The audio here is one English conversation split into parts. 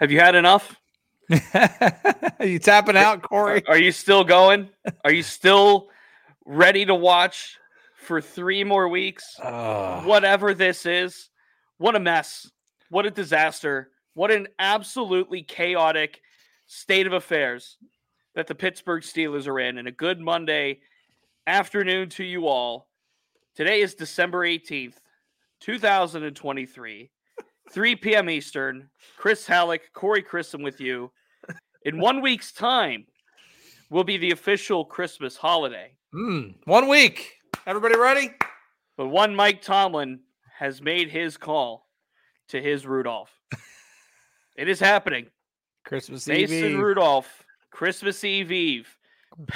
Have you had enough? Are you tapping out, Corey? Are you still going? Are you still ready to watch for three more weeks? Oh. Whatever this is, what a mess. What a disaster. What an absolutely chaotic state of affairs that the Pittsburgh Steelers are in. And a good Monday afternoon to you all. Today is December 18th, 2023. 3 p.m. Eastern. Chris Halicke, Corey Crisan with you. In one week's time, will be the official Christmas holiday. Mm, one week. Everybody ready? But one Mike Tomlin has made his call to his Rudolph. it is happening. Christmas Mason Eve. Eve. Rudolph, Christmas Eve Eve.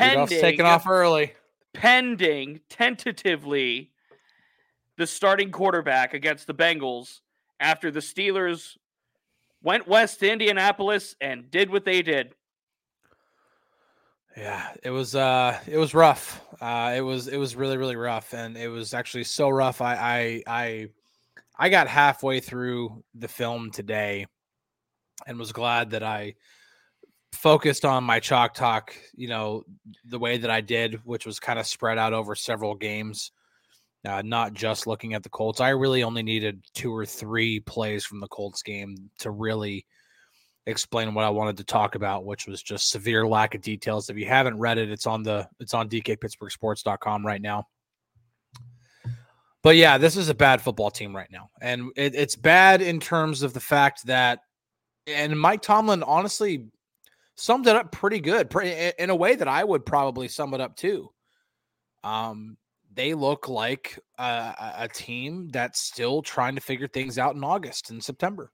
Rudolph's taking off early. pending tentatively the starting quarterback against the Bengals after the Steelers went west to Indianapolis and did what they did. Yeah, it was uh it was rough. Uh it was it was really really rough and it was actually so rough I I I I got halfway through the film today and was glad that I focused on my chalk talk, you know, the way that I did, which was kind of spread out over several games. Uh, not just looking at the Colts. I really only needed two or three plays from the Colts game to really explain what I wanted to talk about, which was just severe lack of details. If you haven't read it, it's on the it's on dkpittsburghsports.com right now. But yeah, this is a bad football team right now. And it, it's bad in terms of the fact that and Mike Tomlin honestly summed it up pretty good, in a way that I would probably sum it up too. Um, they look like a, a, team that's still trying to figure things out in August and September.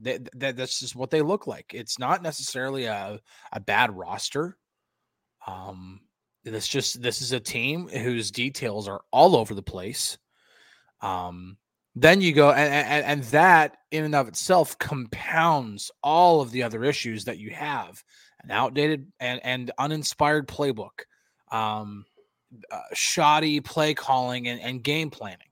That, that that's just what they look like. It's not necessarily a, a bad roster. Um, this just this is a team whose details are all over the place. Um, then you go and, and and that in and of itself compounds all of the other issues that you have an outdated and and uninspired playbook. Um, uh, shoddy play calling and, and game planning.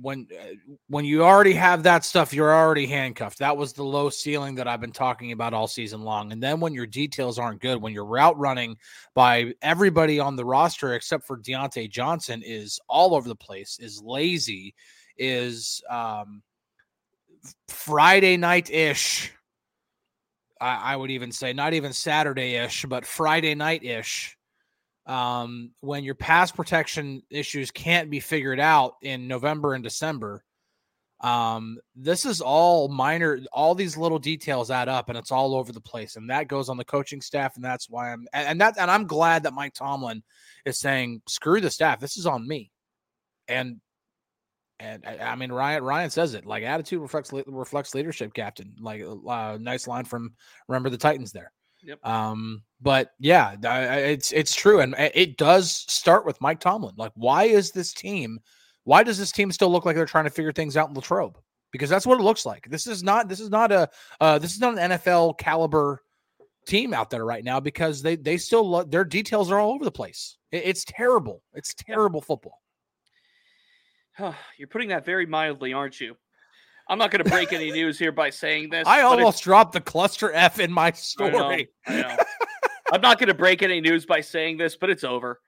When uh, when you already have that stuff, you're already handcuffed. That was the low ceiling that I've been talking about all season long. And then when your details aren't good, when your route running by everybody on the roster except for Diontae Johnson is all over the place, is lazy, is um, Friday night ish. I would even say not even Saturday ish, but Friday night ish um, when your pass protection issues can't be figured out in November and December. Um, this is all minor, all these little details add up and it's all over the place. And that goes on the coaching staff. And that's why I'm, and that, and I'm glad that Mike Tomlin is saying, screw the staff. This is on me. And, and I mean, Ryan, Ryan says it like attitude reflects, reflects leadership captain, like uh, nice line from remember the Titans there. Yep. Um, but yeah, it's it's true, and it does start with Mike Tomlin. Like, why is this team? Why does this team still look like they're trying to figure things out in Latrobe? Because that's what it looks like. This is not. This is not a. Uh, this is not an NFL caliber team out there right now because they they still lo- their details are all over the place. It, it's terrible. It's terrible football. You're putting that very mildly, aren't you? I'm not going to break any news here by saying this. I almost dropped the cluster F in my story. I know, I know. I'm not going to break any news by saying this, but it's over.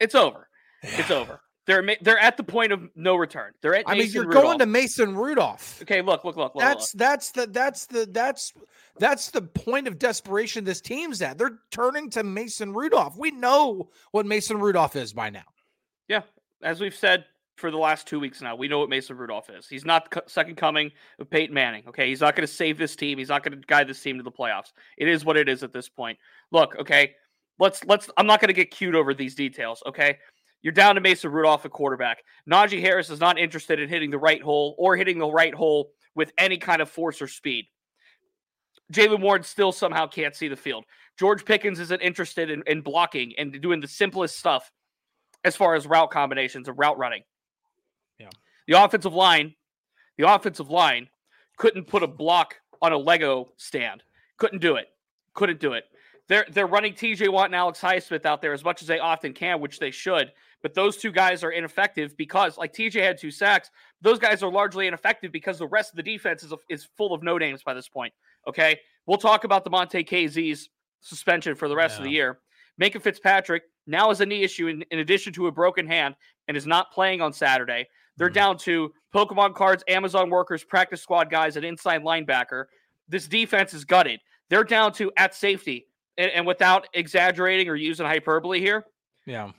It's over. It's over. They're they're at the point of no return. They're at. I Mason mean, you're Rudolph. going to Mason Rudolph. Okay, look, look, look. look That's look. that's the that's the that's that's the point of desperation this team's at. They're turning to Mason Rudolph. We know what Mason Rudolph is by now. yeah. As we've said for the last two weeks now, we know what Mason Rudolph is. He's not second coming of Peyton Manning. Okay, he's not going to save this team. He's not going to guide this team to the playoffs. It is what it is at this point. Look, okay, let's let's. I'm not going to get cute over these details. Okay, you're down to Mason Rudolph at quarterback. Najee Harris is not interested in hitting the right hole or hitting the right hole with any kind of force or speed. Jaylen Warren still somehow can't see the field. George Pickens isn't interested in, in blocking and doing the simplest stuff as far as route combinations and route running. Yeah. The offensive line, the offensive line couldn't put a block on a Lego stand. Couldn't do it. Couldn't do it. They're they're running TJ Watt and Alex Highsmith out there as much as they often can, which they should. But those two guys are ineffective because, like TJ had two sacks, those guys are largely ineffective because the rest of the defense is, is full of no names by this point. Okay, we'll talk about Damontae Kazee's suspension for the rest of the year. Minkah Fitzpatrick now has a knee issue in, in addition to a broken hand and is not playing on Saturday. They're down to Pokemon cards, Amazon workers, practice squad guys, and inside linebacker. This defense is gutted. They're down to at safety. And, and without exaggerating or using hyperbole here, Yeah.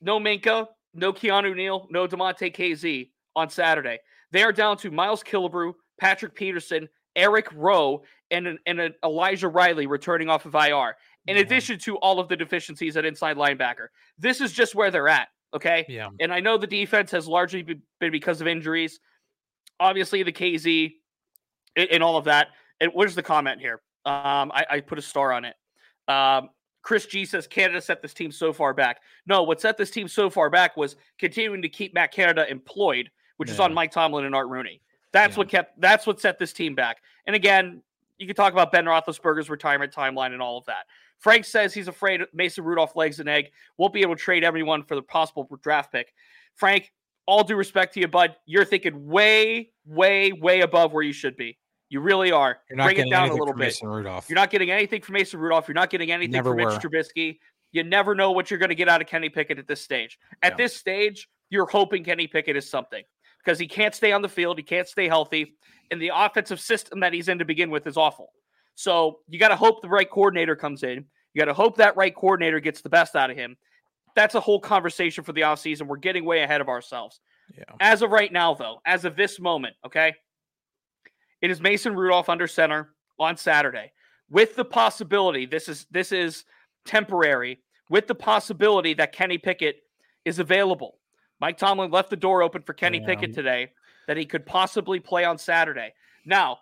no Minkah, no Keanu Neal, no Damontae Kazee on Saturday. They are down to Miles Killebrew, Patrick Peterson, Eric Rowe, and an, and an Elijah Riley returning off of IR. In Yeah. addition to all of the deficiencies at inside linebacker, this is just where they're at. Okay, Yeah. and I know the defense has largely been because of injuries. Obviously, the Kazee and, all of that. And where's the comment here? Um, I, I put a star on it. Um, Chris G says Canada set this team so far back. No, what set this team so far back was continuing to keep Matt Canada employed, which is on Mike Tomlin and Art Rooney. That's Yeah. what kept. That's what set this team back. And again, you can talk about Ben Roethlisberger's retirement timeline and all of that. Frank says he's afraid Mason Rudolph legs an egg. Won't be able to trade everyone for the possible draft pick. Frank, all due respect to you, bud, you're thinking way, way, way above where you should be. You really are. You're not Bring it getting down a little bit. Mason Rudolph. You're not getting anything from Mason Rudolph. You're not getting anything Never from Mitch were. Trubisky. You never know what you're going to get out of Kenny Pickett at this stage. At Yeah. this stage, you're hoping Kenny Pickett is something because he can't stay on the field. He can't stay healthy. And the offensive system that he's in to begin with is awful. So you got to hope the right coordinator comes in. You got to hope that right coordinator gets the best out of him. That's a whole conversation for the offseason. We're getting way ahead of ourselves. Yeah. As of right now, though, as of this moment, okay, it is Mason Rudolph under center on Saturday, with the possibility this is this is temporary, with the possibility that Kenny Pickett is available. Mike Tomlin left the door open for Kenny Yeah. Pickett today that he could possibly play on Saturday. Now,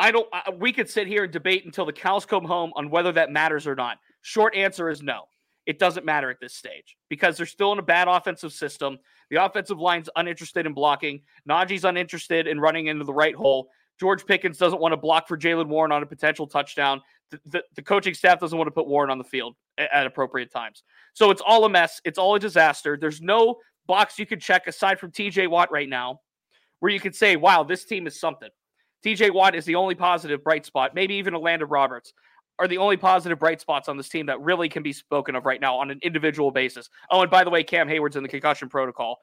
I don't. I, we could sit here and debate until the cows come home on whether that matters or not. Short answer is no. It doesn't matter at this stage because they're still in a bad offensive system. The offensive line's uninterested in blocking. Najee's uninterested in running into the right hole. George Pickens doesn't want to block for Jaylen Warren on a potential touchdown. The, the, the coaching staff doesn't want to put Warren on the field at, at appropriate times. So it's all a mess. It's all a disaster. There's no box you can check aside from TJ Watt right now where you could say, wow, this team is something. TJ Watt is the only positive bright spot. Maybe even Elandon Roberts are the only positive bright spots on this team that really can be spoken of right now on an individual basis. Oh, and by the way, Cam Hayward's in the concussion protocol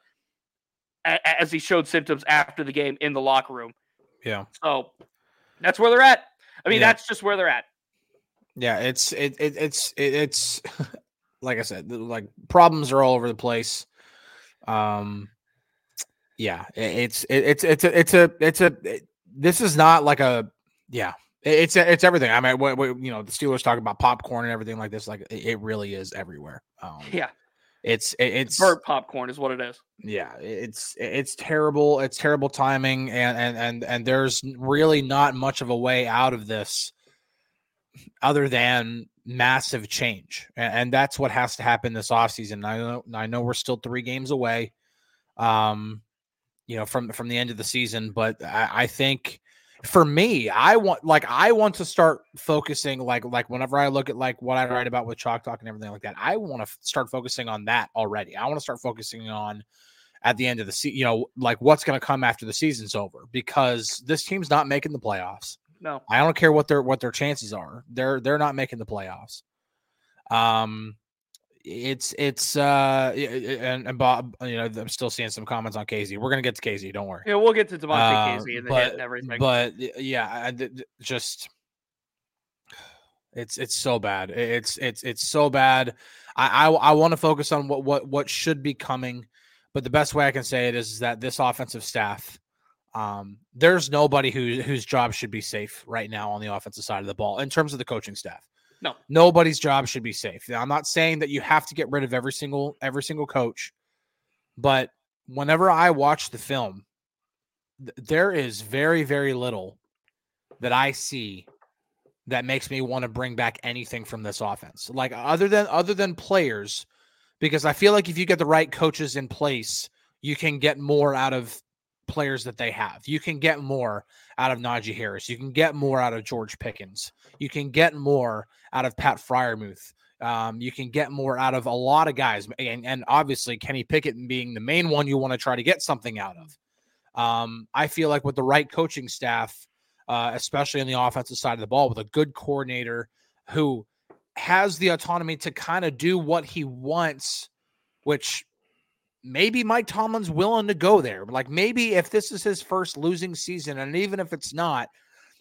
as he showed symptoms after the game in the locker room. Yeah. So that's where they're at. I mean, Yeah. that's just where they're at. Yeah, it's it, it it's it, it's like I said, like problems are all over the place. Um, yeah, it's it, it's it's a it's a it's a this is not like a yeah. It's it's everything. I mean, what, what, you know, the Steelers talk about popcorn and everything like this. Like it, it really is everywhere. Um, Yeah. it's it, it's Bird popcorn is what it is. yeah it's it's terrible it's terrible timing and and and and there's really not much of a way out of this other than massive change and, and that's what has to happen this offseason i know i know we're still three games away um you know from from the end of the season but i, I think for me i want like i want to start focusing like like whenever i look at like what i write about with chalk talk and everything like that i want to f- start focusing on that already i want to start focusing on at the end of the season you know like what's going to come after the season's over because this team's not making the playoffs No. I don't care what their what their chances are. They're they're not making the playoffs. Um it's it's uh and, and Bob, you know, I'm still seeing some comments on Kazee. We're gonna get to Kazee. Don't worry. Yeah, we'll get to Damontae Uh, Kazee and the but- hit and everything. But yeah, I, d- just it's it's so bad. It's it's it's so bad. I I, I want to focus on what what what should be coming, but the best way I can say it is, is that this offensive staff, um, there's nobody who whose job should be safe right now on the offensive side of the ball in terms of the coaching staff. No. nobody's job should be safe. Now, I'm not saying that you have to get rid of every single every single coach, but whenever I watch the film, th- there is very very little that I see that makes me want to bring back anything from this offense. Like other than other than players because I feel like if you get the right coaches in place, you can get more out of players that they have. You can get more out of Najee Harris. You can get more out of George Pickens. You can get more out of Pat Freiermuth. Um, you can get more out of a lot of guys, and, and obviously Kenny Pickett being the main one you want to try to get something out of. Um, I feel like with the right coaching staff, uh, especially on the offensive side of the ball, with a good coordinator who has the autonomy to kind of do what he wants, which maybe Mike Tomlin's willing to go there. Like maybe if this is his first losing season, and even if it's not,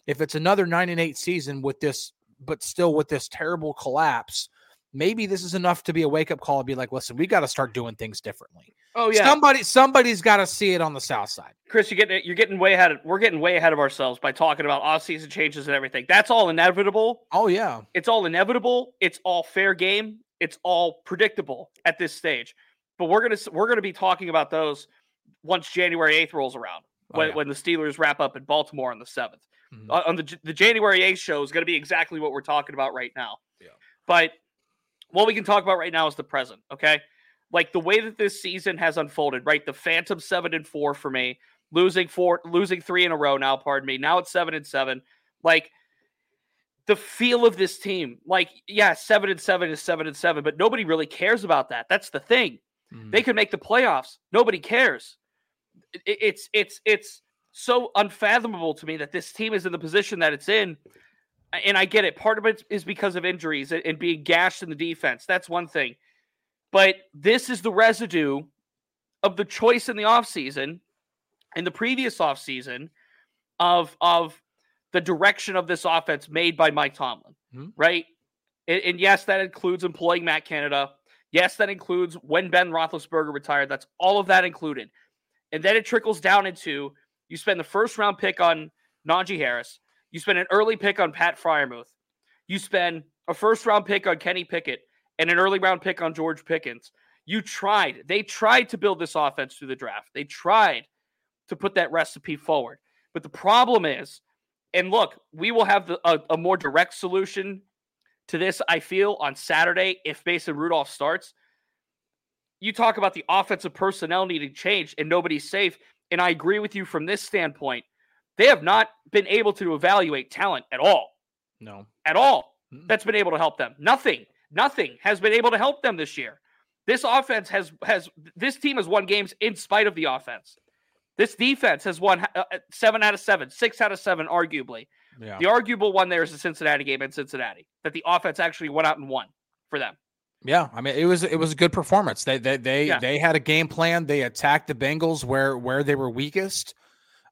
if it's another nine and eight season with this, but still with this terrible collapse, maybe this is enough to be a wake up call and be like, listen, we got to start doing things differently. oh yeah, Somebody, somebody's got to see it on the south side. Chris, you get you're getting way ahead. Of, we're getting way ahead of ourselves by talking about off-season changes and everything. That's all inevitable. Oh yeah, It's all inevitable. It's all fair game. It's all predictable at this stage. But we're gonna we're gonna be talking about those once January eighth rolls around Oh, when, yeah. when the Steelers wrap up in Baltimore on the seventh. Mhm. Uh, on the the January eighth show is gonna be exactly what we're talking about right now. Yeah. But what we can talk about right now is the present. Okay, like the way that this season has unfolded. Right, the Phantom seven and four for me, losing four, losing three in a row now. Pardon me. Now it's seven and seven. Like the feel of this team. Like, yeah, seven and seven is seven and seven, but nobody really cares about that. That's the thing. Mhm. They could make the playoffs. Nobody cares. It's it's it's so unfathomable to me that this team is in the position that it's in. And I get it. Part of it is because of injuries and- being gashed in the defense. That's one thing. But this is the residue of the choice in the offseason and the previous offseason of of the direction of this offense made by Mike Tomlin, Mhm. right? And, and yes, that includes employing Matt Canada. Yes, that includes when Ben Roethlisberger retired. That's all of that included. And then it trickles down into you spend the first round pick on Najee Harris. You spend an early pick on Pat Freiermuth. You spend a first round pick on Kenny Pickett and an early round pick on George Pickens. You tried. They tried to build this offense through the draft. They tried to put that recipe forward. But the problem is, and look, we will have the, a, a more direct solution to this, I feel, on Saturday if Mason Rudolph starts. You talk about the offensive personnel needing change and nobody's safe. And I agree with you from this standpoint. They have not been able to evaluate talent at all. no. At all. That's been able to help them. Nothing. Nothing has been able to help them this year. This offense has has this team has won games in spite of the offense. This defense has won uh, uh, seven out of seven, six out of seven, arguably. Yeah. The arguable one there is the Cincinnati game in Cincinnati that the offense actually went out and won for them. Yeah, I mean it was it was a good performance. They they they Yeah. they had a game plan. They attacked the Bengals where where they were weakest.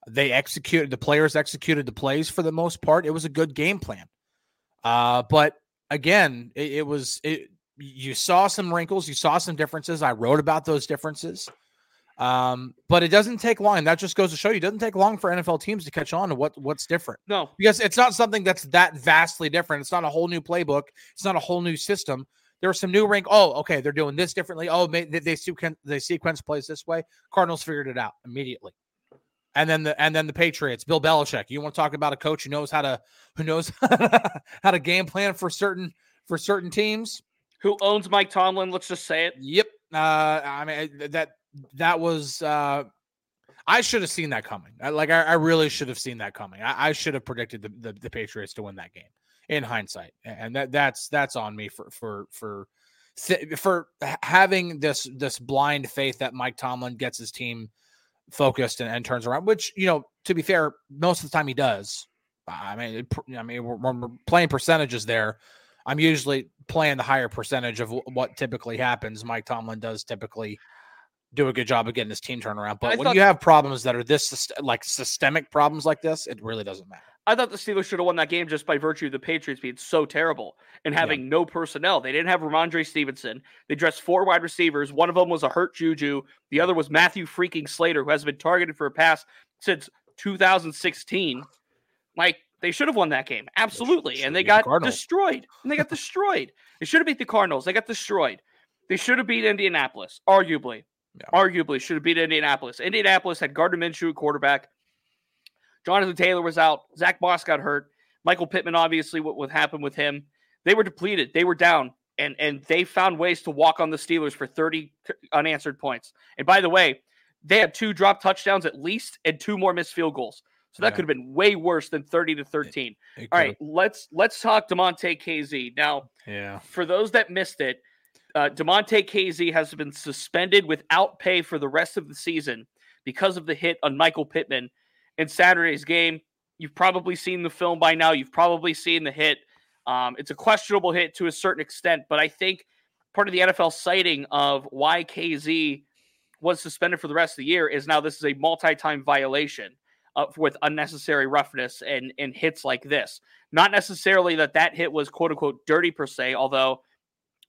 They executed the players executed the plays for the most part. It was a good game plan. Uh, but again, it, it was it. You saw some wrinkles. You saw some differences. I wrote about those differences. Um, but it doesn't take long. And that just goes to show you, it doesn't take long for NFL teams to catch on to what what's different No, because it's not something that's that vastly different. It's not a whole new playbook. It's not a whole new system. There are some new rank. Oh, okay, they're doing this differently. Oh, they they, sequen- they sequence plays this way. Cardinals figured it out immediately. And then the and then the Patriots, Bill Belichick. You want to talk about a coach who knows how to who knows how to game plan for certain for certain teams? who owns Mike Tomlin? Let's just say it. Yep. Uh, I mean that that was. Uh, I should have seen that coming. I, like I, I really should have seen that coming. I, I should have predicted the, the, the Patriots to win that game in hindsight, and that that's that's on me for for for for having this this blind faith that Mike Tomlin gets his team focused and, and turns around. Which you know, to be fair, most of the time he does. I mean, it, I mean, we're, we're playing percentages there. I'm usually playing the higher percentage of what typically happens. Mike Tomlin does typically do a good job of getting his team turned around. But I when thought, you have problems that are this like systemic problems like this, it really doesn't matter. I thought the Steelers should have won that game just by virtue of the Patriots being so terrible and having yeah. no personnel. They didn't have Rhamondre Stevenson. They dressed four wide receivers. One of them was a hurt Juju. The other was Matthew freaking Slater, who has been targeted for a pass since 2016. Like they should have won that game, absolutely, and they got the destroyed. And they got destroyed. They should have beat the Cardinals. They got destroyed. They should have beat Indianapolis, arguably. Yeah. Arguably should have beat Indianapolis. Indianapolis had Gardner Minshew at quarterback. Jonathan Taylor was out. Zach Moss got hurt. Michael Pittman, obviously, what would happen with him? They were depleted. They were down, and and they found ways to walk on the Steelers for 30 unanswered points. And by the way, they had two drop touchdowns at least and two more missed field goals. So that yeah. could have been way worse than 30 to 13. It, it All right, let's let's talk Damontae Kazee. Now, yeah. For those that missed it, uh, Damontae Kazee has been suspended without pay for the rest of the season because of the hit on Michael Pittman in Saturday's game. You've probably seen the film by now. You've probably seen the hit. Um, it's a questionable hit to a certain extent, but I think part of the NFL citing of why Kazee was suspended for the rest of the year is now this is a multi-time violation uh, with unnecessary roughness and and hits like this. Not necessarily that that hit was quote unquote dirty per se, although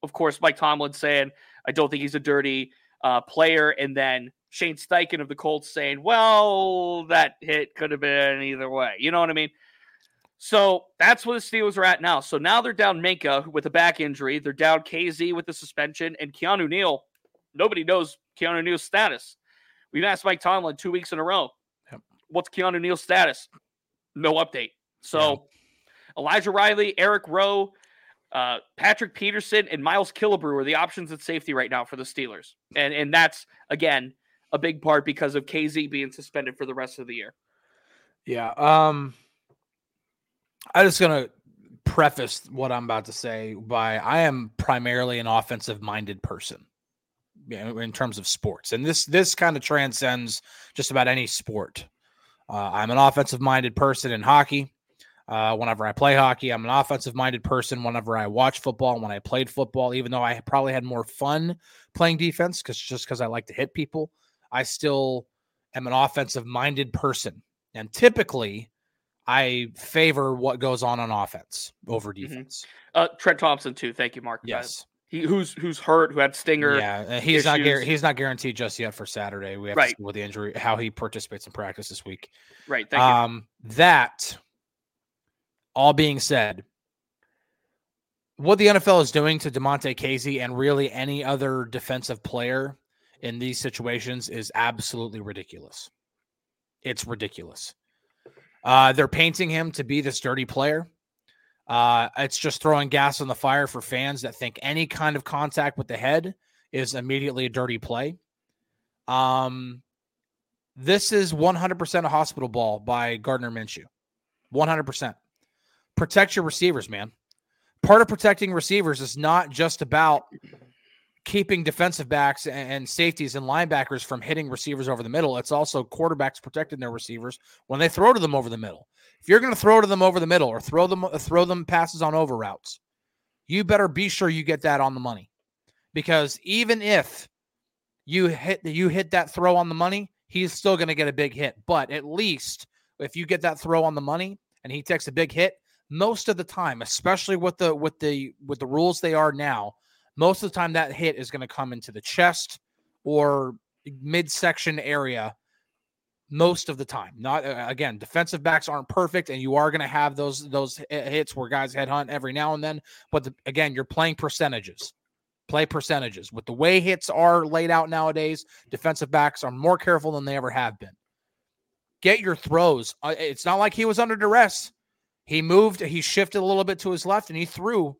of course, Mike Tomlin saying, I don't think he's a dirty uh, player. And then Shane Steichen of the Colts saying, well, that hit could have been either way. You know what I mean? So that's where the Steelers are at now. So now they're down Minkah with a back injury. They're down Kazee with the suspension and Keanu Neal. Nobody knows Keanu Neal's status. We've asked Mike Tomlin two weeks in a row. Yep. What's Keanu Neal's status? No update. So yeah. Elijah Riley, Eric Rowe, uh, Patrick Peterson and Miles Killebrew are the options at safety right now for the Steelers, and and that's again a big part because of Kazee being suspended for the rest of the year. Yeah, um, I'm just gonna preface what I'm about to say by I am primarily an offensive minded person in terms of sports, and this this kind of transcends just about any sport. Uh, I'm an offensive minded person in hockey. Uh, whenever I play hockey, I'm an offensive minded person. Whenever I watch football, when I played football, even though I probably had more fun playing defense because just because I like to hit people, I still am an offensive minded person. And typically, I favor what goes on on offense over mm-hmm. defense. Mm-hmm. Uh, Trent Thompson too. Thank you, Mark. Yes. He, who's who's hurt, who had stinger. Yeah, he's issues. not he's not guaranteed just yet for Saturday. We have right. to see with the injury how he participates in practice this week. Right. Thank um, you. That all being said, what the NFL is doing to Damontae Kazee and really any other defensive player in these situations is absolutely ridiculous. It's ridiculous. Uh, they're painting him to be this dirty player. Uh, it's just throwing gas on the fire for fans that think any kind of contact with the head is immediately a dirty play. Um, this is 100% a hospital ball by Gardner Minshew. 100% protect your receivers, man. Part of protecting receivers is not just about keeping defensive backs and safeties and linebackers from hitting receivers over the middle. It's also quarterbacks protecting their receivers when they throw to them over the middle. If you're going to throw to them over the middle or throw them uh, throw them passes on over routes, you better be sure you get that on the money. Because even if you hit you hit that throw on the money, he's still going to get a big hit. But at least if you get that throw on the money and he takes a big hit, most of the time, especially with the with the with the rules they are now, most of the time that hit is going to come into the chest or midsection area most of the time. Not uh, again, defensive backs aren't perfect, and you are going to have those those hits where guys headhunt every now and then. But the, again, you're playing percentages. Play percentages. With the way hits are laid out nowadays, defensive backs are more careful than they ever have been. Get your throws. Uh, it's not like he was under duress. He moved, he shifted a little bit to his left and he threw.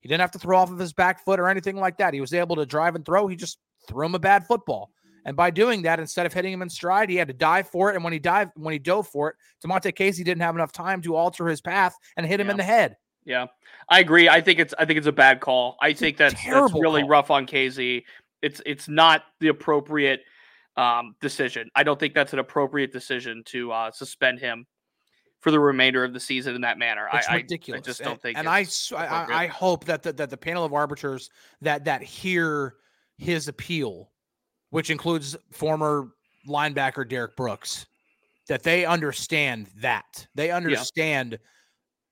He didn't have to throw off of his back foot or anything like that. He was able to drive and throw. He just threw him a bad football. And by doing that, instead of hitting him in stride, he had to dive for it. And when he dived, when he dove for it, Damontae Kazee didn't have enough time to alter his path and hit him yeah. in the head. Yeah, I agree. I think it's I think it's a bad call. I think that's, that's really call. rough on Kazee. It's it's not the appropriate um, decision. I don't think that's an appropriate decision to uh, suspend him for the remainder of the season in that manner. It's I, ridiculous. I, I just don't and, think. And I, I- I- hope that the, that the panel of arbiters that that hear his appeal, which includes former linebacker Derrick Brooks, that they understand that they understand.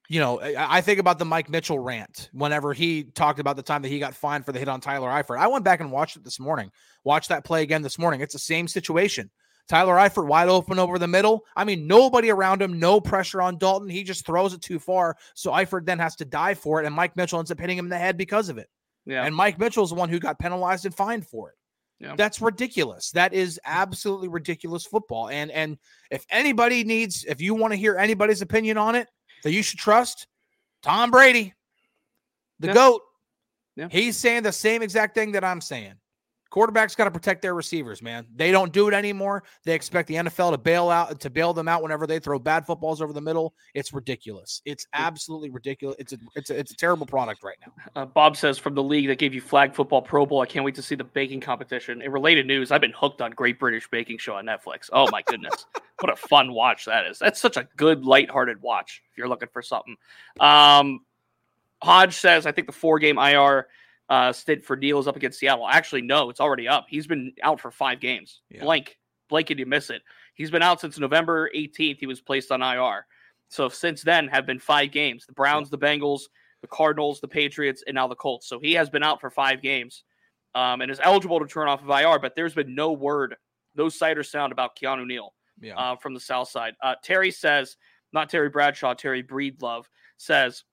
You know, I, I think about the Mike Mitchell rant whenever he talked about the time that he got fined for the hit on Tyler Eifert. I went back and watched it this morning. Watched that play again this morning. It's the same situation. Tyler Eifert wide open over the middle. I mean, nobody around him, no pressure on Dalton. He just throws it too far. So Eifert then has to dive for it, and Mike Mitchell ends up hitting him in the head because of it. yeah. And Mike Mitchell's the one who got penalized and fined for it. Yeah. That's ridiculous. That is absolutely ridiculous football. And and if anybody needs, if you want to hear anybody's opinion on it that you should trust, Tom Brady, the Yeah. GOAT. Yeah. He's saying the same exact thing that I'm saying. Quarterbacks got to protect their receivers, man. They don't do it anymore. They expect the NFL to bail out to bail them out whenever they throw bad footballs over the middle. It's ridiculous. It's absolutely ridiculous. It's a it's a, it's a terrible product right now. Uh, Bob says from the league that gave you flag football Pro Bowl. I can't wait to see the baking competition. In related news, I've been hooked on Great British Baking Show on Netflix. Oh my goodness, what a fun watch that is! That's such a good, lighthearted watch if you're looking for something. Um, Hodge says I think the four game IR uh, stint for Neal is up against Seattle. Actually, no, it's already up. He's been out for five games. Yeah. Blank, blank, did you miss it? He's been out since November 18th. He was placed on IR. So since then have been five games. The Browns, the Bengals, the Cardinals, the Patriots, and now the Colts. So he has been out for five games um, and is eligible to turn off of IR, but there's been no word, no sight or sound about Keanu Neal Yeah. uh, from the South Side. Uh, Terry says, not Terry Bradshaw, Terry Breedlove says,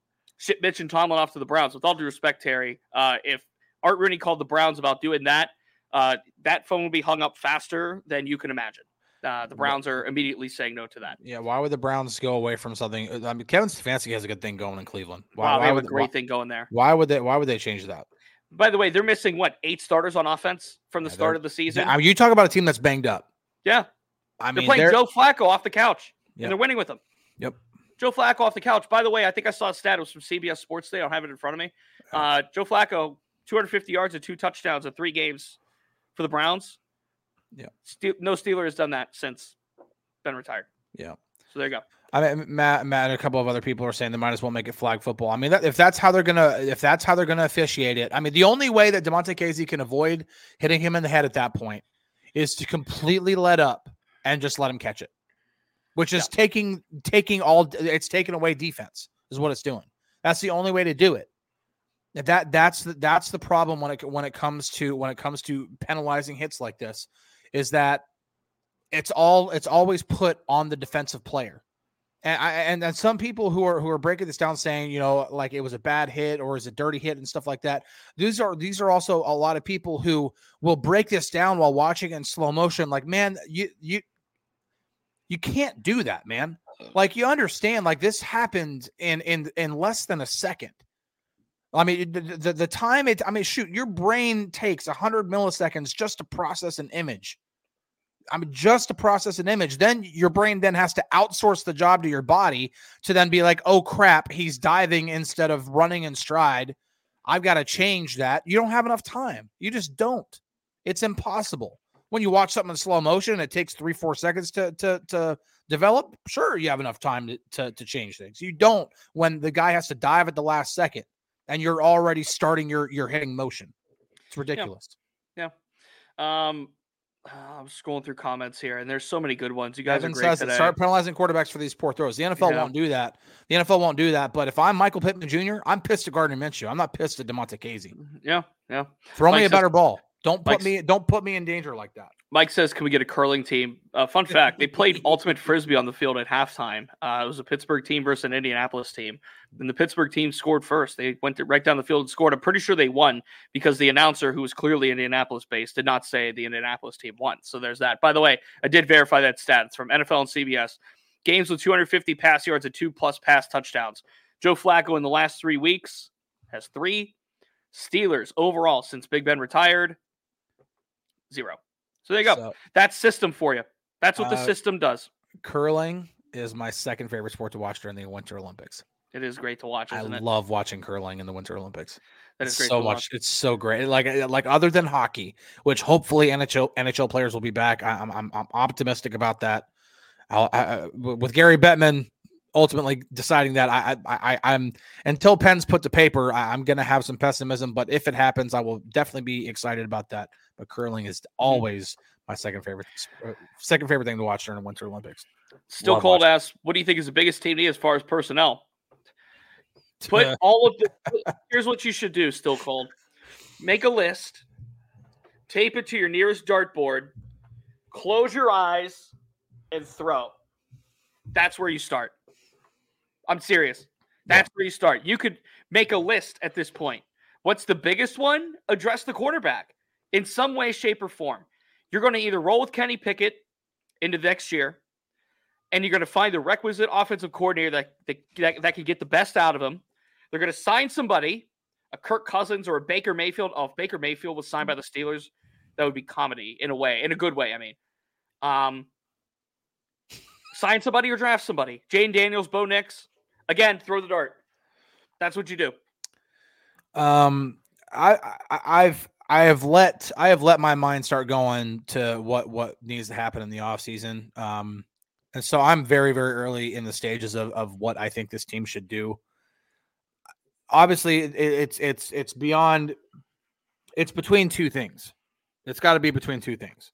ship Mitch and Tomlin off to the Browns. With all due respect, Terry, uh, if Art Rooney called the Browns about doing that, uh, that phone would be hung up faster than you can imagine. Uh, the Browns are immediately saying no to that. Yeah, why would the Browns go away from something? I mean, Kevin Stefanski has a good thing going in Cleveland. Why, wow, why they have a great why, thing going there. why would they? Why would they change that? By the way, they're missing what eight starters on offense from the Yeah, start of the season. I mean, you talk about a team that's banged up. yeah, I mean, they're playing they're, Joe Flacco off the couch, Yep. and they're winning with him. Yep. Joe Flacco off the couch. By the way, I think I saw a stat. It was from CBS Sports Day. I don't have it in front of me. Uh, Joe Flacco, 250 yards and two touchdowns in three games for the Browns. Yeah. Ste- no Steeler has done that since Ben retired. Yeah. So there you go. I mean, Matt, Matt, and a couple of other people are saying they might as well make it flag football. I mean, that, if that's how they're gonna, if that's how they're gonna officiate it, I mean, the only way that Damontae Kazee can avoid hitting him in the head at that point is to completely let up and just let him catch it, which is taking taking all. It's taking away defense is what it's doing. That's the only way to do it. That that's the, that's the problem when it when it comes to when it comes to penalizing hits like this, is that it's all it's always put on the defensive player. And I and, and some people who are who are breaking this down saying, you know, like it was a bad hit or is a dirty hit and stuff like that. These are these are also a lot of people who will break this down while watching in slow motion. Like, man, you you you can't do that, man. Uh-huh. Like you understand, like this happened in in in less than a second. I mean, the, the, the time it, I mean, shoot, your brain takes 100 milliseconds just to process an image. I mean, just to process an image. Then your brain then has to outsource the job to your body to then be like, oh crap, he's diving instead of running in stride. I've got to change that. You don't have enough time. You just don't. It's impossible. When you watch something in slow motion, it takes three, four seconds to to to develop. Sure, you have enough time to, to, to change things. You don't when the guy has to dive at the last second and you're already starting your your hitting motion. It's ridiculous. Yeah. Um, uh, I'm scrolling through comments here, and there's so many good ones. You guys Evan are great says today. start penalizing quarterbacks for these poor throws. The NFL Yeah. won't do that. The NFL won't do that. But if I'm Michael Pittman Jr., I'm pissed at Gardner Minshew. I'm not pissed at Damontae Kazee. Yeah, yeah. Throw Mike me a says- better ball. Don't put Mike's- me don't put me in danger like that. Mike says, "Can we get a curling team?" Uh, fun fact: They played ultimate frisbee on the field at halftime. Uh, it was a Pittsburgh team versus an Indianapolis team, and the Pittsburgh team scored first. They went right down the field and scored. I'm pretty sure they won because the announcer, who was clearly Indianapolis based, did not say the Indianapolis team won. So there's that. By the way, I did verify that stat. It's from NFL and CBS. Games with 250 pass yards and two plus pass touchdowns. Joe Flacco in the last three weeks has three. Steelers overall since Big Ben retired, zero. So there you go. So, That's system for you. That's what the Uh, system does. curling is my second favorite sport to watch during the Winter Olympics. It is great to watch, I it? love watching curling in the Winter Olympics. That is great so much. watch. It's so great. Like uh, like other than hockey, which hopefully NHL NHL players will be back. I, I'm I'm I'm optimistic about that. I'll, I, with Gary Bettman, ultimately deciding that I, I, I am until pens put to paper, I, am gonna have some pessimism. But if it happens, I will definitely be excited about that. But curling is mm-hmm. always my second favorite, uh, second favorite thing to watch during the Winter Olympics. Still Love cold watching. asks, what do you think is the biggest team as far as personnel? Put all of the. here's what you should do. Still cold. Make a list. Tape it to your nearest dartboard. Close your eyes and throw. That's where you start. I'm serious. That's where you start. You could make a list at this point. What's the biggest one? Address the quarterback in some way, shape, or form. You're going to either roll with Kenny Pickett into next year, and you're going to find the requisite offensive coordinator that, that, that, that can get the best out of him. They're going to sign somebody, a Kirk Cousins or a Baker Mayfield. Oh, if Baker Mayfield was signed by the Steelers, that would be comedy in a way, in a good way. I mean, um, sign somebody or draft somebody. Jayden Daniels, Bo Nix. Again, throw the dart. That's what you do. Um, I, I I've I have let I have let my mind start going to what what needs to happen in the offseason. Um, and so I'm very very early in the stages of of what I think this team should do. Obviously, it, it's it's it's beyond. It's between two things. It's got to be between two things.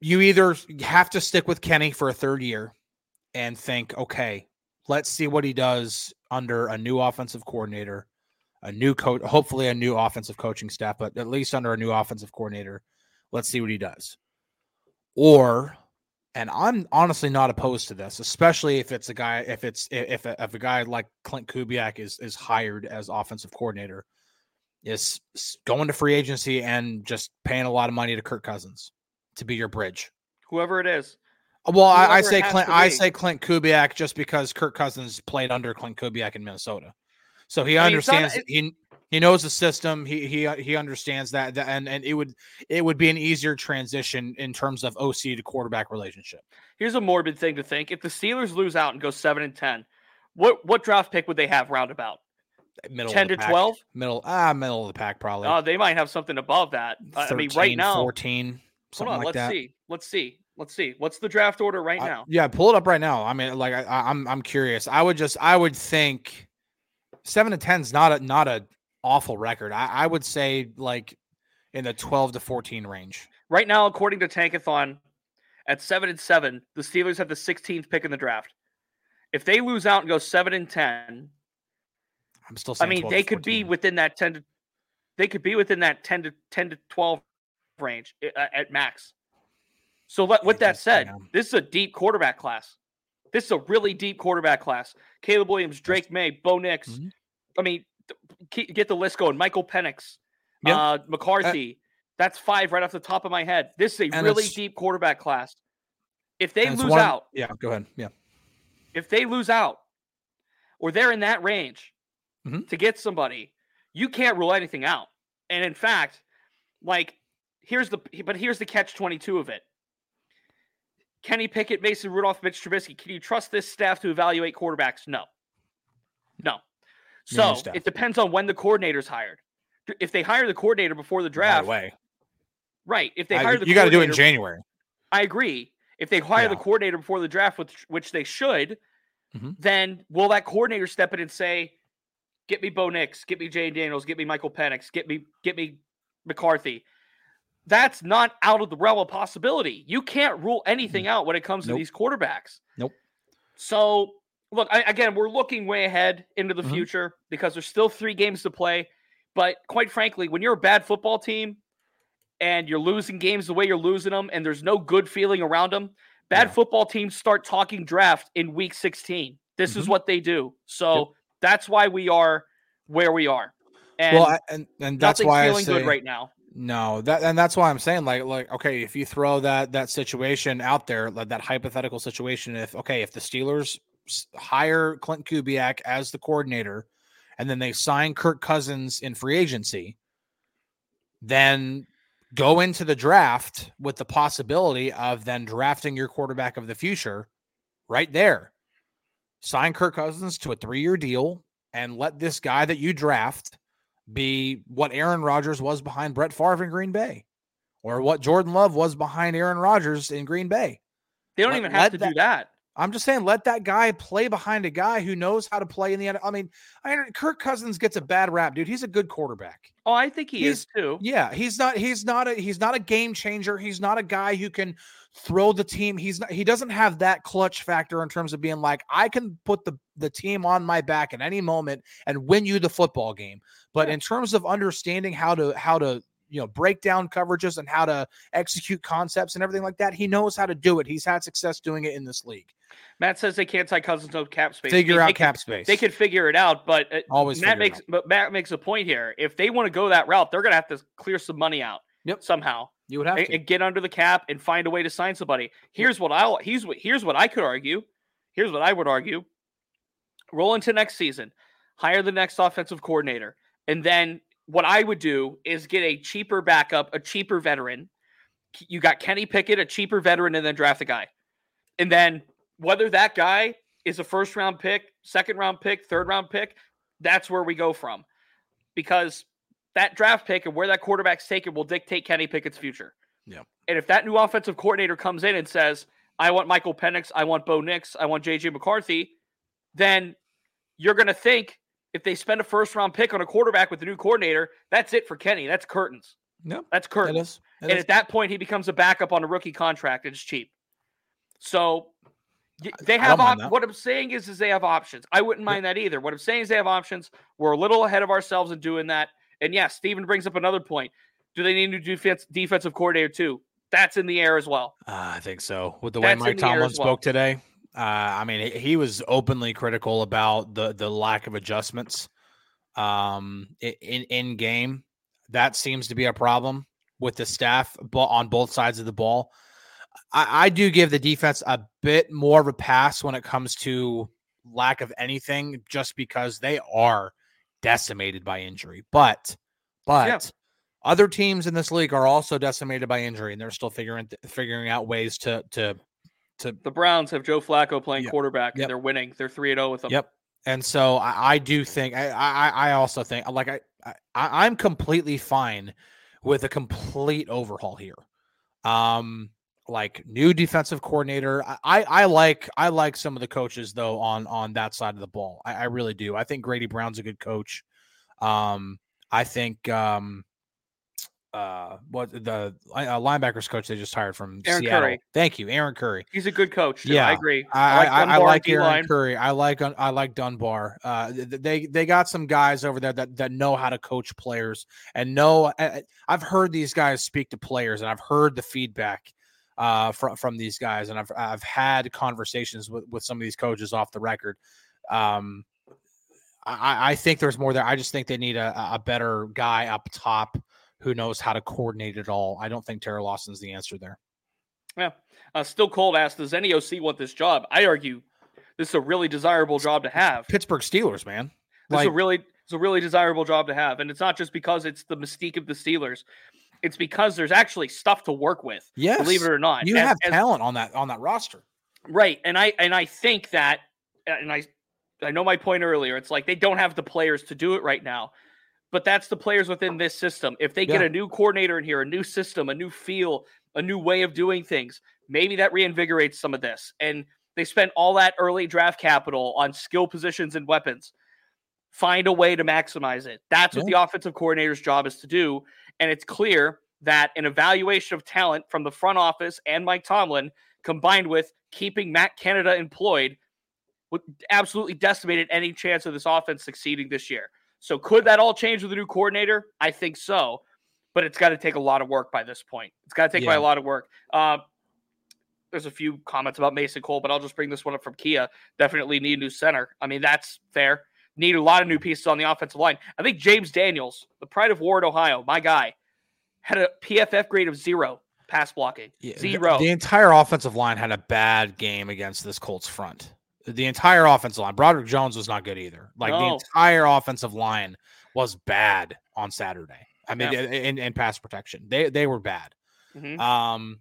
You either have to stick with Kenny for a third year and think, okay, let's see what he does under a new offensive coordinator, a new coach, hopefully a new offensive coaching staff, but at least under a new offensive coordinator. Let's see what he does. Or, and I'm honestly not opposed to this, especially if it's a guy, if it's if a, if a guy like Klint Kubiak is is hired as offensive coordinator, is going to free agency and just paying a lot of money to Kirk Cousins to be your bridge. Whoever it is. Well, I, I, say Klint. I say Klint Kubiak just because Kirk Cousins played under Klint Kubiak in Minnesota, so he I understands. Mean, he he knows the system. He he he understands that, that, and and it would it would be an easier transition in terms of OC to quarterback relationship. Here's a morbid thing to think: if the Steelers lose out and go seven and ten, what what draft pick would they have roundabout? Middle ten to twelve. Middle ah middle of the pack probably. Oh, they might have something above that. 13, I mean, right now, fourteen. Hold on, like let's that. see. Let's see. Let's see. What's the draft order right now? Uh, yeah, pull it up right now. I mean, like I, am I'm, I'm curious. I would just I would think seven to ten is not a not a awful record. I, I would say like in the twelve to fourteen range. Right now, according to Tankathon, at seven and seven, the Steelers have the 16th pick in the draft. If they lose out and go seven and ten, I'm still. I mean, they could be within that ten to. They could be within that ten to ten to twelve range uh, at max. So let, with that said, this is a deep quarterback class. This is a really deep quarterback class. Caleb Williams, Drake Maye, Bo Nix. Mm-hmm. I mean, get the list going. Michael Penix, yep. uh, McCarthy. Uh, That's five right off the top of my head. This is a really deep quarterback class. If they lose one, out, yeah, go ahead. Yeah. If they lose out, or they're in that range mm-hmm. to get somebody, you can't rule anything out. And in fact, like here's the but here's the catch 22 of it. Kenny Pickett, Mason Rudolph, Mitch Trubisky. Can you trust this staff to evaluate quarterbacks? No. No. So it depends on when the coordinator's hired. If they hire the coordinator before the draft, right, right. If they hire the you got to do it in January. I agree. If they hire yeah. the coordinator before the draft, which, which they should, mm-hmm. then will that coordinator step in and say, "Get me Bo Nix, get me Jayden Daniels, get me Michael Penix, get me get me McCarthy," that's not out of the realm of possibility. You can't rule anything out when it comes nope. to these quarterbacks. Nope. So, look, I, again, we're looking way ahead into the mm-hmm. future because there's still three games to play. But quite frankly, when you're a bad football team and you're losing games the way you're losing them and there's no good feeling around them, bad yeah. football teams start talking draft in week 16. This mm-hmm. is what they do. So yep. that's why we are where we are. And well, I, and, and that's why feeling I say, good right now. No, that and that's why I'm saying like like okay, if you throw that that situation out there, like that hypothetical situation, if okay, if the Steelers hire Klint Kubiak as the coordinator, and then they sign Kirk Cousins in free agency, then go into the draft with the possibility of then drafting your quarterback of the future right there. Sign Kirk Cousins to a three year deal and let this guy that you draft be what Aaron Rodgers was behind Brett Favre in Green Bay, or what Jordan Love was behind Aaron Rodgers in Green Bay. They don't let, even have to that, do that. I'm just saying, let that guy play behind a guy who knows how to play in the end. I mean, I Kirk Cousins gets a bad rap, dude. He's a good quarterback. Oh, I think he He's- is too. Yeah, he's not. He's not a. He's not a game changer. He's not a guy who can throw the team. He's not. He doesn't have that clutch factor in terms of being like, I can put the the team on my back at any moment and win you the football game. But in terms of understanding how to how to you know break down coverages and how to execute concepts and everything like that, he knows how to do it. He's had success doing it in this league. Matt says they can't tie Cousins no cap space. Figure They- out they can- cap space. They could figure it out, but uh, Always Matt makes but Matt makes a point here. If they want to go that route, they're gonna have to clear some money out. Yep. Somehow. You would have and, to. and get under the cap and find a way to sign somebody. Here's what I'll here's what here's what I could argue. Here's what I would argue. Roll into next season, hire the next offensive coordinator, and then what I would do is get a cheaper backup, a cheaper veteran. You got Kenny Pickett, a cheaper veteran, and then draft a guy. And then whether that guy is a first round pick, second round pick, third round pick, that's where we go from. Because that draft pick and where that quarterback's taken will dictate Kenny Pickett's future. Yeah. And if that new offensive coordinator comes in and says, I want Michael Penix, I want Bo Nix, I want JJ McCarthy, then you're going to think if they spend a first round pick on a quarterback with the new coordinator, that's it for Kenny. That's curtains. Yep. That's curtains. is. It and is. at that point, he becomes a backup on a rookie contract and it's cheap. So they have op- what I'm saying is, is they have options. I wouldn't mind that either. What I'm saying is they have options. We're a little ahead of ourselves in doing that. And yes, Steven brings up another point. Do they need a new defense defensive coordinator too? That's in the air as well. Uh, I think so. With the That's way Mike Tomlin as well. spoke today, uh, I mean, he, was openly critical about the the lack of adjustments um, in in game. That seems to be a problem with the staff on both sides of the ball. I, I do give the defense a bit more of a pass when it comes to lack of anything, just because they are decimated by injury. But, but Yeah. other teams in this league are also decimated by injury, and they're still figuring figuring out ways to to to The Browns have Joe Flacco playing Yep. quarterback Yep. and they're winning. They're 3 and 0 with them. Yep. And so I, I do think I, I I also think like I, I I'm completely fine with a complete overhaul here. Um like new defensive coordinator. I, I I like I like some of the coaches though on on that side of the ball. I, I really do. I think Grady Brown's a good coach. Um I think um uh what the uh, linebackers coach they just hired from Aaron Seattle. Curry. Thank you, Aaron Curry. He's a good coach. Too. Yeah, I agree. I, I, I Dunbar like Aaron D-line. Curry. I like I like Dunbar. Uh, th- th- they they got some guys over there that that know how to coach players and know. I- I- I've heard these guys speak to players, and I've heard the feedback uh, from from these guys, and I've I've had conversations with with some of these coaches off the record. Um, I, I think there's more there. I just think they need a, a better guy up top who knows how to coordinate it all. I don't think Teryl Austin's the answer there. Yeah. Uh, Still Cold asked, Does any OC want this job? I argue this is a really desirable job to have. Pittsburgh Steelers, man. This is Like- a really it's a really desirable job to have. And it's not just because it's the mystique of the Steelers. It's because there's actually stuff to work with. Yes, Believe it or not. you As- have as- talent on that on that roster. Right. And I and I think that and I I know my point earlier. It's like they don't have the players to do it right now. But that's the players within this system. If they get Yeah. a new coordinator in here, a new system, a new feel, a new way of doing things, maybe that reinvigorates some of this. And they spent all that early draft capital on skill positions and weapons. Find a way to maximize it. That's what the offensive coordinator's job is to do. And it's clear that an evaluation of talent from the front office and Mike Tomlin, combined with keeping Matt Canada employed, would absolutely decimated any chance of this offense succeeding this year. So could that all change with a new coordinator? I think so, but it's got to take a lot of work by this point. It's got to take by a lot of work. Uh, there's a few comments about Mason Cole, but I'll just bring this one up from Kia. Definitely need a new center. I mean, that's fair. Need a lot of new pieces on the offensive line. I think James Daniels, the pride of Warren, Ohio, my guy, had a PFF grade of zero pass blocking. Yeah, the- Zero. The, entire offensive line had a bad game against this Colts front. The entire offensive line. Broderick Jones was not good either. Like the entire offensive line was bad on Saturday. I mean, Yeah. in, in pass protection, they they were bad. Mhm. Um,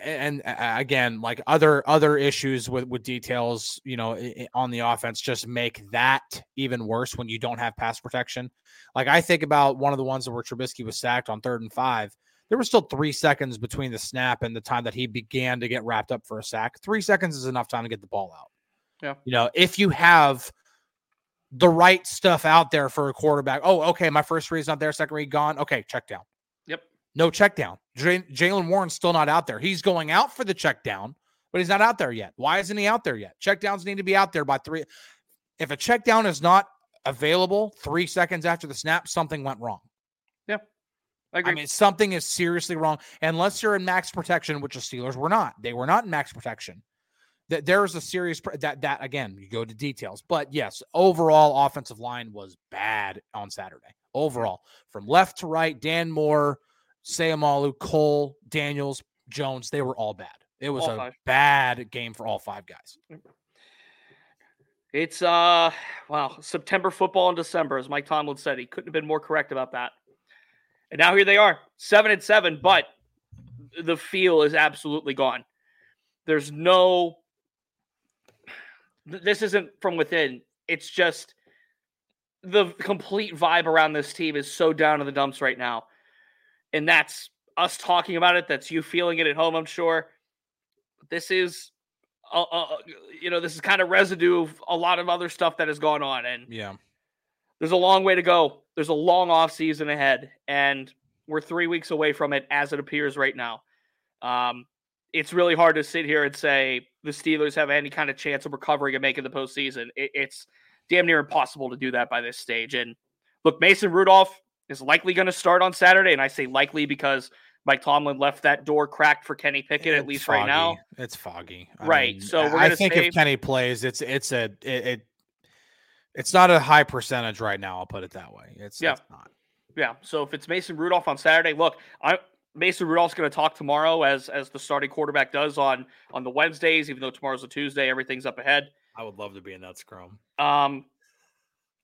and again, like other other issues with with details, you know, on the offense, just make that even worse when you don't have pass protection. Like I think about one of the ones where Trubisky was sacked on third and five. there was still three seconds between the snap and the time that he began to get wrapped up for a sack. Three seconds is enough time to get the ball out. Yeah. You know, if you have the right stuff out there for a quarterback, oh, okay, my first read's not there, second read gone. Okay, check down. No check down. J- Jaylen Warren's still not out there. He's going out for the check down, but he's not out there yet. Why isn't he out there yet? Check downs need to be out there by three. If a check down is not available three seconds after the snap, something went wrong. I agree. I mean, something is seriously wrong. Unless you're in max protection, which the Steelers were not. They were not in max protection. That there is a serious that that again. You go to details, but yes, overall offensive line was bad on Saturday. Overall, from left to right, Dan Moore, Seumalo, Cole, Daniels, Jones, they were all bad. It was All a five. bad game for all five guys. It's uh wow, September football in December, as Mike Tomlin said. He couldn't have been more correct about that. And now here they are, seven and seven, but the feel is absolutely gone. There's no this isn't from within. It's just the complete vibe around this team is so down in the dumps right now. And that's us talking about it. That's you feeling it at home, I'm sure. This is uh, uh, you know, this is kind of residue of a lot of other stuff that has gone on. And Yeah. there's a long way to go. There's a long off season ahead, and we're three weeks away from it as it appears right now. Um, it's really hard to sit here and say the Steelers have any kind of chance of recovering and making the postseason. It, it's damn near impossible to do that by this stage. And look, Mason Rudolph is likely going to start on Saturday, and I say likely because Mike Tomlin left that door cracked for Kenny Pickett at It's least right now. It's foggy. Right, so we're I think if Kenny plays, it's it's a it, it it's not a high percentage right now. I'll put it that way. It's, Yeah. it's not. Yeah. So if it's Mason Rudolph on Saturday, look, I Mason Rudolph's going to talk tomorrow as as the starting quarterback does on on the Wednesdays, even though tomorrow's a Tuesday, everything's up ahead. I would love to be in that scrum. Um,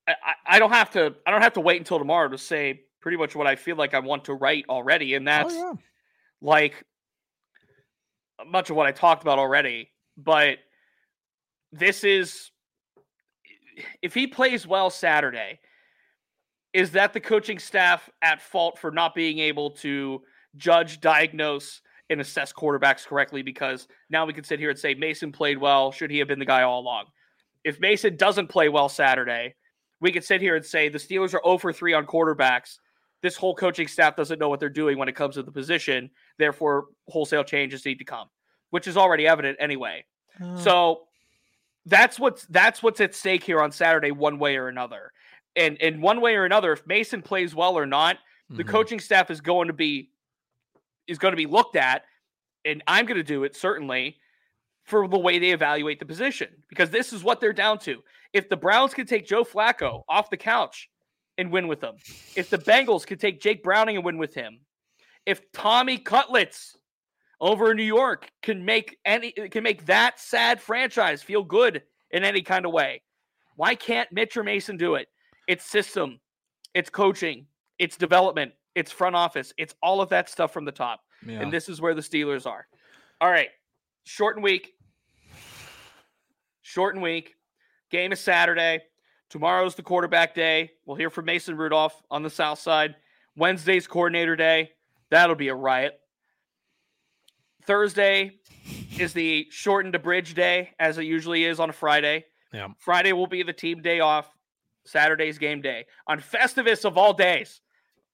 I, I- don't have to I don't have to wait until tomorrow to say pretty much what I feel like I want to write already, and oh, that's oh, like much of what I talked about already. But this is if he plays well Saturday, is that the coaching staff at fault for not being able to judge, diagnose, and assess quarterbacks correctly? Because now we can sit here and say Mason played well. Should he have been the guy all along? If Mason doesn't play well Saturday, we could sit here and say the Steelers are 0 for 3 on quarterbacks. This whole coaching staff doesn't know what they're doing when it comes to the position. Therefore, wholesale changes need to come, which is already evident anyway. yeah. So that's what's that's what's at stake here on Saturday, one way or another. And in one way or another, if Mason plays well or not, the Mhm. coaching staff is going to be is going to be looked at, and I'm going to do it certainly for the way they evaluate the position because this is what they're down to. If the Browns could take Joe Flacco off the couch and win with them, if the Bengals could take Jake Browning and win with him, if Tommy Cutlets over in New York can make any can make that sad franchise feel good in any kind of way, why can't Mitch or Mason do it? It's system, it's coaching, it's development, it's front office, it's all of that stuff from the top. Yeah. And this is where the Steelers are. All right. Shortened week. Shortened week. Game is Saturday. Tomorrow's the quarterback day. We'll hear from Mason Rudolph on the south side. Wednesday's coordinator day. That'll be a riot. Thursday is the shortened abridged day, as it usually is on a Friday. Yeah. Friday will be the team day off. Saturday's game day. On Festivus of all days,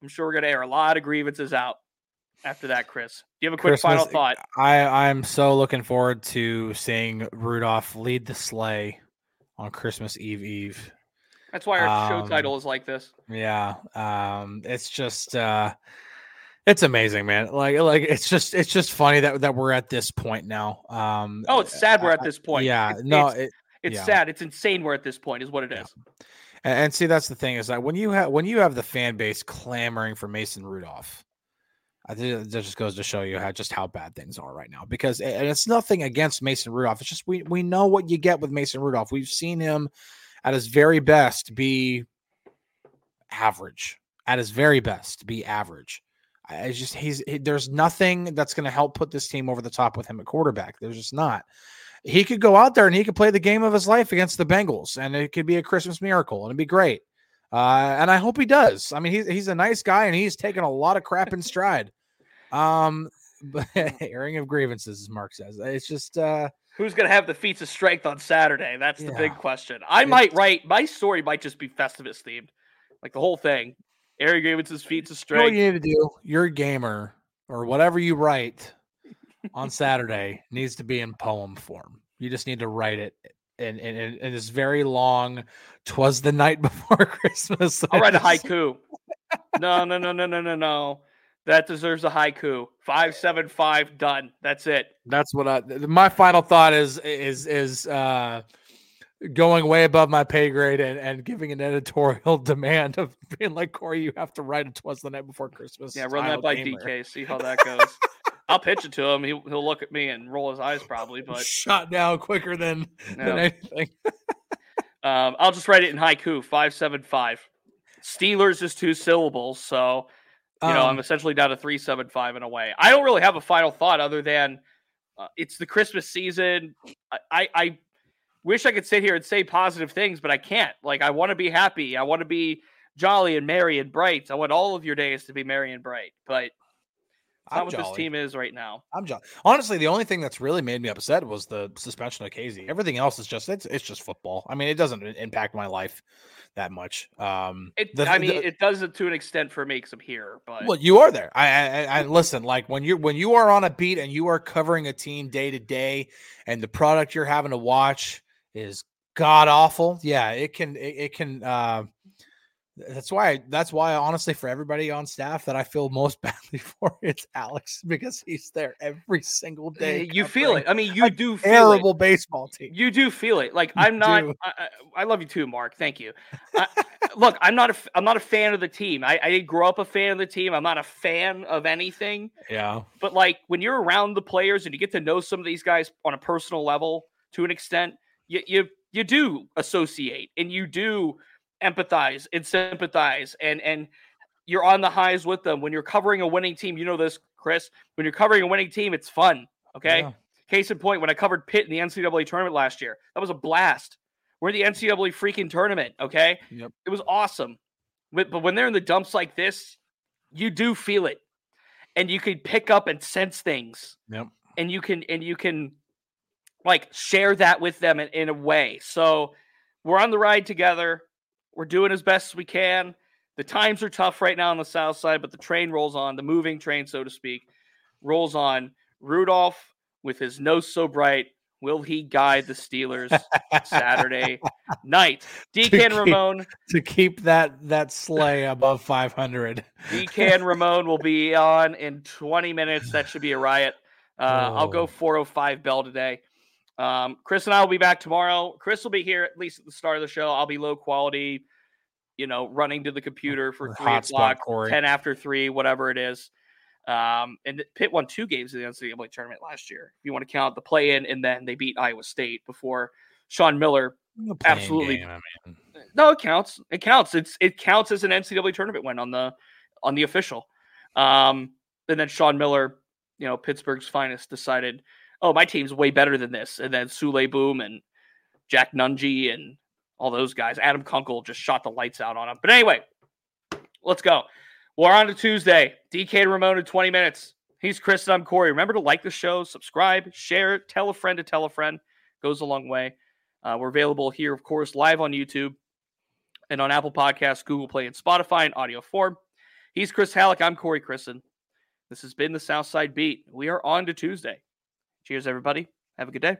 I'm sure we're going to air a lot of grievances out after that, Chris. Do you have a quick final thought? I I'm so looking forward to seeing Rudolph lead the sleigh on Christmas Eve Eve. That's why our show um, title is like this. Yeah. Um it's just uh it's amazing, man. Like like it's just it's just funny that that we're at this point now. Um Oh, it's sad we're I- at this point. Yeah, It's- no, it's, it, it's yeah. sad. It's insane we're at this point, is what it is. Yeah. And, and see, that's the thing is that when you have when you have the fan base clamoring for Mason Rudolph, I think that just goes to show you how just how bad things are right now. Because and it's nothing against Mason Rudolph. It's just we we know what you get with Mason Rudolph. We've seen him at his very best be average. At his very best, be average. I just he's he, there's nothing that's going to help put this team over the top with him at quarterback. There's just not he could go out there and he could play the game of his life against the Bengals, and it could be a Christmas miracle, and it'd be great. Uh, and I hope he does. I mean, he's he's a nice guy, and he's taken a lot of crap in stride. Um, but airing of grievances, as Mark says, it's just uh, Who's going to have the feats of strength on Saturday? That's the big question. I It's- might write my story might just be Festivus themed, like the whole thing. Aaron Grievance's feats of you know what strength. you need to do. You're a gamer, or whatever you write on Saturday needs to be in poem form. You just need to write it and and, in, in this very long. Twas the night before Christmas. I'll write a haiku. No, no, no, no, no, no, no. That deserves a haiku. Five seven five. Done. That's it. That's what I. My final thought is is is uh going way above my pay grade and, and giving an editorial demand of being like Corey, you have to write it twas the night before Christmas. Yeah, run that by gamer." DK. See how that goes. I'll pitch it to him. He'll, he'll look at me and roll his eyes probably, but shot down quicker than than anything. um, I'll just write it in haiku. Five seven five. Steelers is two syllables, so you know I'm Um, essentially down to three seven five in a way. I don't really have a final thought other than uh, it's the Christmas season. I, I, I wish I could sit here and say positive things, but I can't. Like I want to be happy. I want to be jolly and merry and bright. I want all of your days to be merry and bright, but I'm what this team is right now. I'm John. Honestly, the only thing that's really made me upset was the suspension of Kazee. Everything else is just it's it's just football. I mean, it doesn't impact my life that much. Um, It, the- I mean, the- it does it to an extent for me because I'm here, but Well, you are there. I, I, I I- listen. Like when you're when you are on a beat and you are covering a team day to day, and the product you're having to watch is god awful. Yeah, it can. It, it can. Uh, that's why. That's why, honestly, for everybody on staff that I feel most badly for, it's Alex because he's there every single eh, day. you feel it. I mean, you do feel it. Terrible baseball team. You do feel it. Like I'm not. I, I I love you too, Mark. Thank you. I, look, I'm not a I'm not a fan of the team. I, I didn't grow up a fan of the team. I'm not a fan of anything. Yeah. But like when you're around the players and you get to know some of these guys on a personal level to an extent, you you you do associate and you do empathize and sympathize and and you're on the highs with them when you're covering a winning team. You know this, Chris. When you're covering a winning team, it's fun. Okay. Yeah. Case in point, when I covered Pitt in the NCAA tournament last year, that was a blast. We're in the NCAA freaking tournament. Okay. Yep. It was awesome. But, but when they're in the dumps like this, you do feel it. And you can pick up and sense things. Yep. And you can, and you can like share that with them in, in a way. So we're on the ride together. We're doing as best as we can. The times are tough right now on the south side, but the train rolls on, the moving train, so to speak, rolls on. Rudolph with his nose so bright. Will he guide the Steelers Saturday night? And Ramon, To keep that that sleigh above 500. DK and Ramon will be on in 20 minutes. That should be a riot. Uh, I'll go Oh. 405 bell today. Um, Chris and I will be back tomorrow. Chris will be here at least at the start of the show. I'll be low quality, you know, running to the computer for three hotspot o'clock, Corey. 10 after three, whatever it is. Um, and Pitt won two games in the NCAA tournament last year. If you want to count the play in, and then they beat Iowa State before Sean Miller. Absolutely. game, I mean. No, it counts. It counts. It's it counts as an NCAA tournament win on the on the official. Um, and then Sean Miller, you know, Pittsburgh's finest, decided, oh, my team's way better than this. And then Souley Boum and Jack Nunge and all those guys. Adam Kunkel just shot the lights out on him. But anyway, let's go. We're on to Tuesday. DK Ramon in 20 minutes. He's Chris and I'm Corey. Remember to like the show, subscribe, share tell a friend to tell a friend. Goes a long way. Uh, we're available here, of course, live on YouTube and on Apple Podcasts, Google Play, and Spotify in audio form. He's Chris Halicke. I'm Corey Crisan. This has been the Southside Beat. We are on to Tuesday. Cheers, everybody. Have a good day.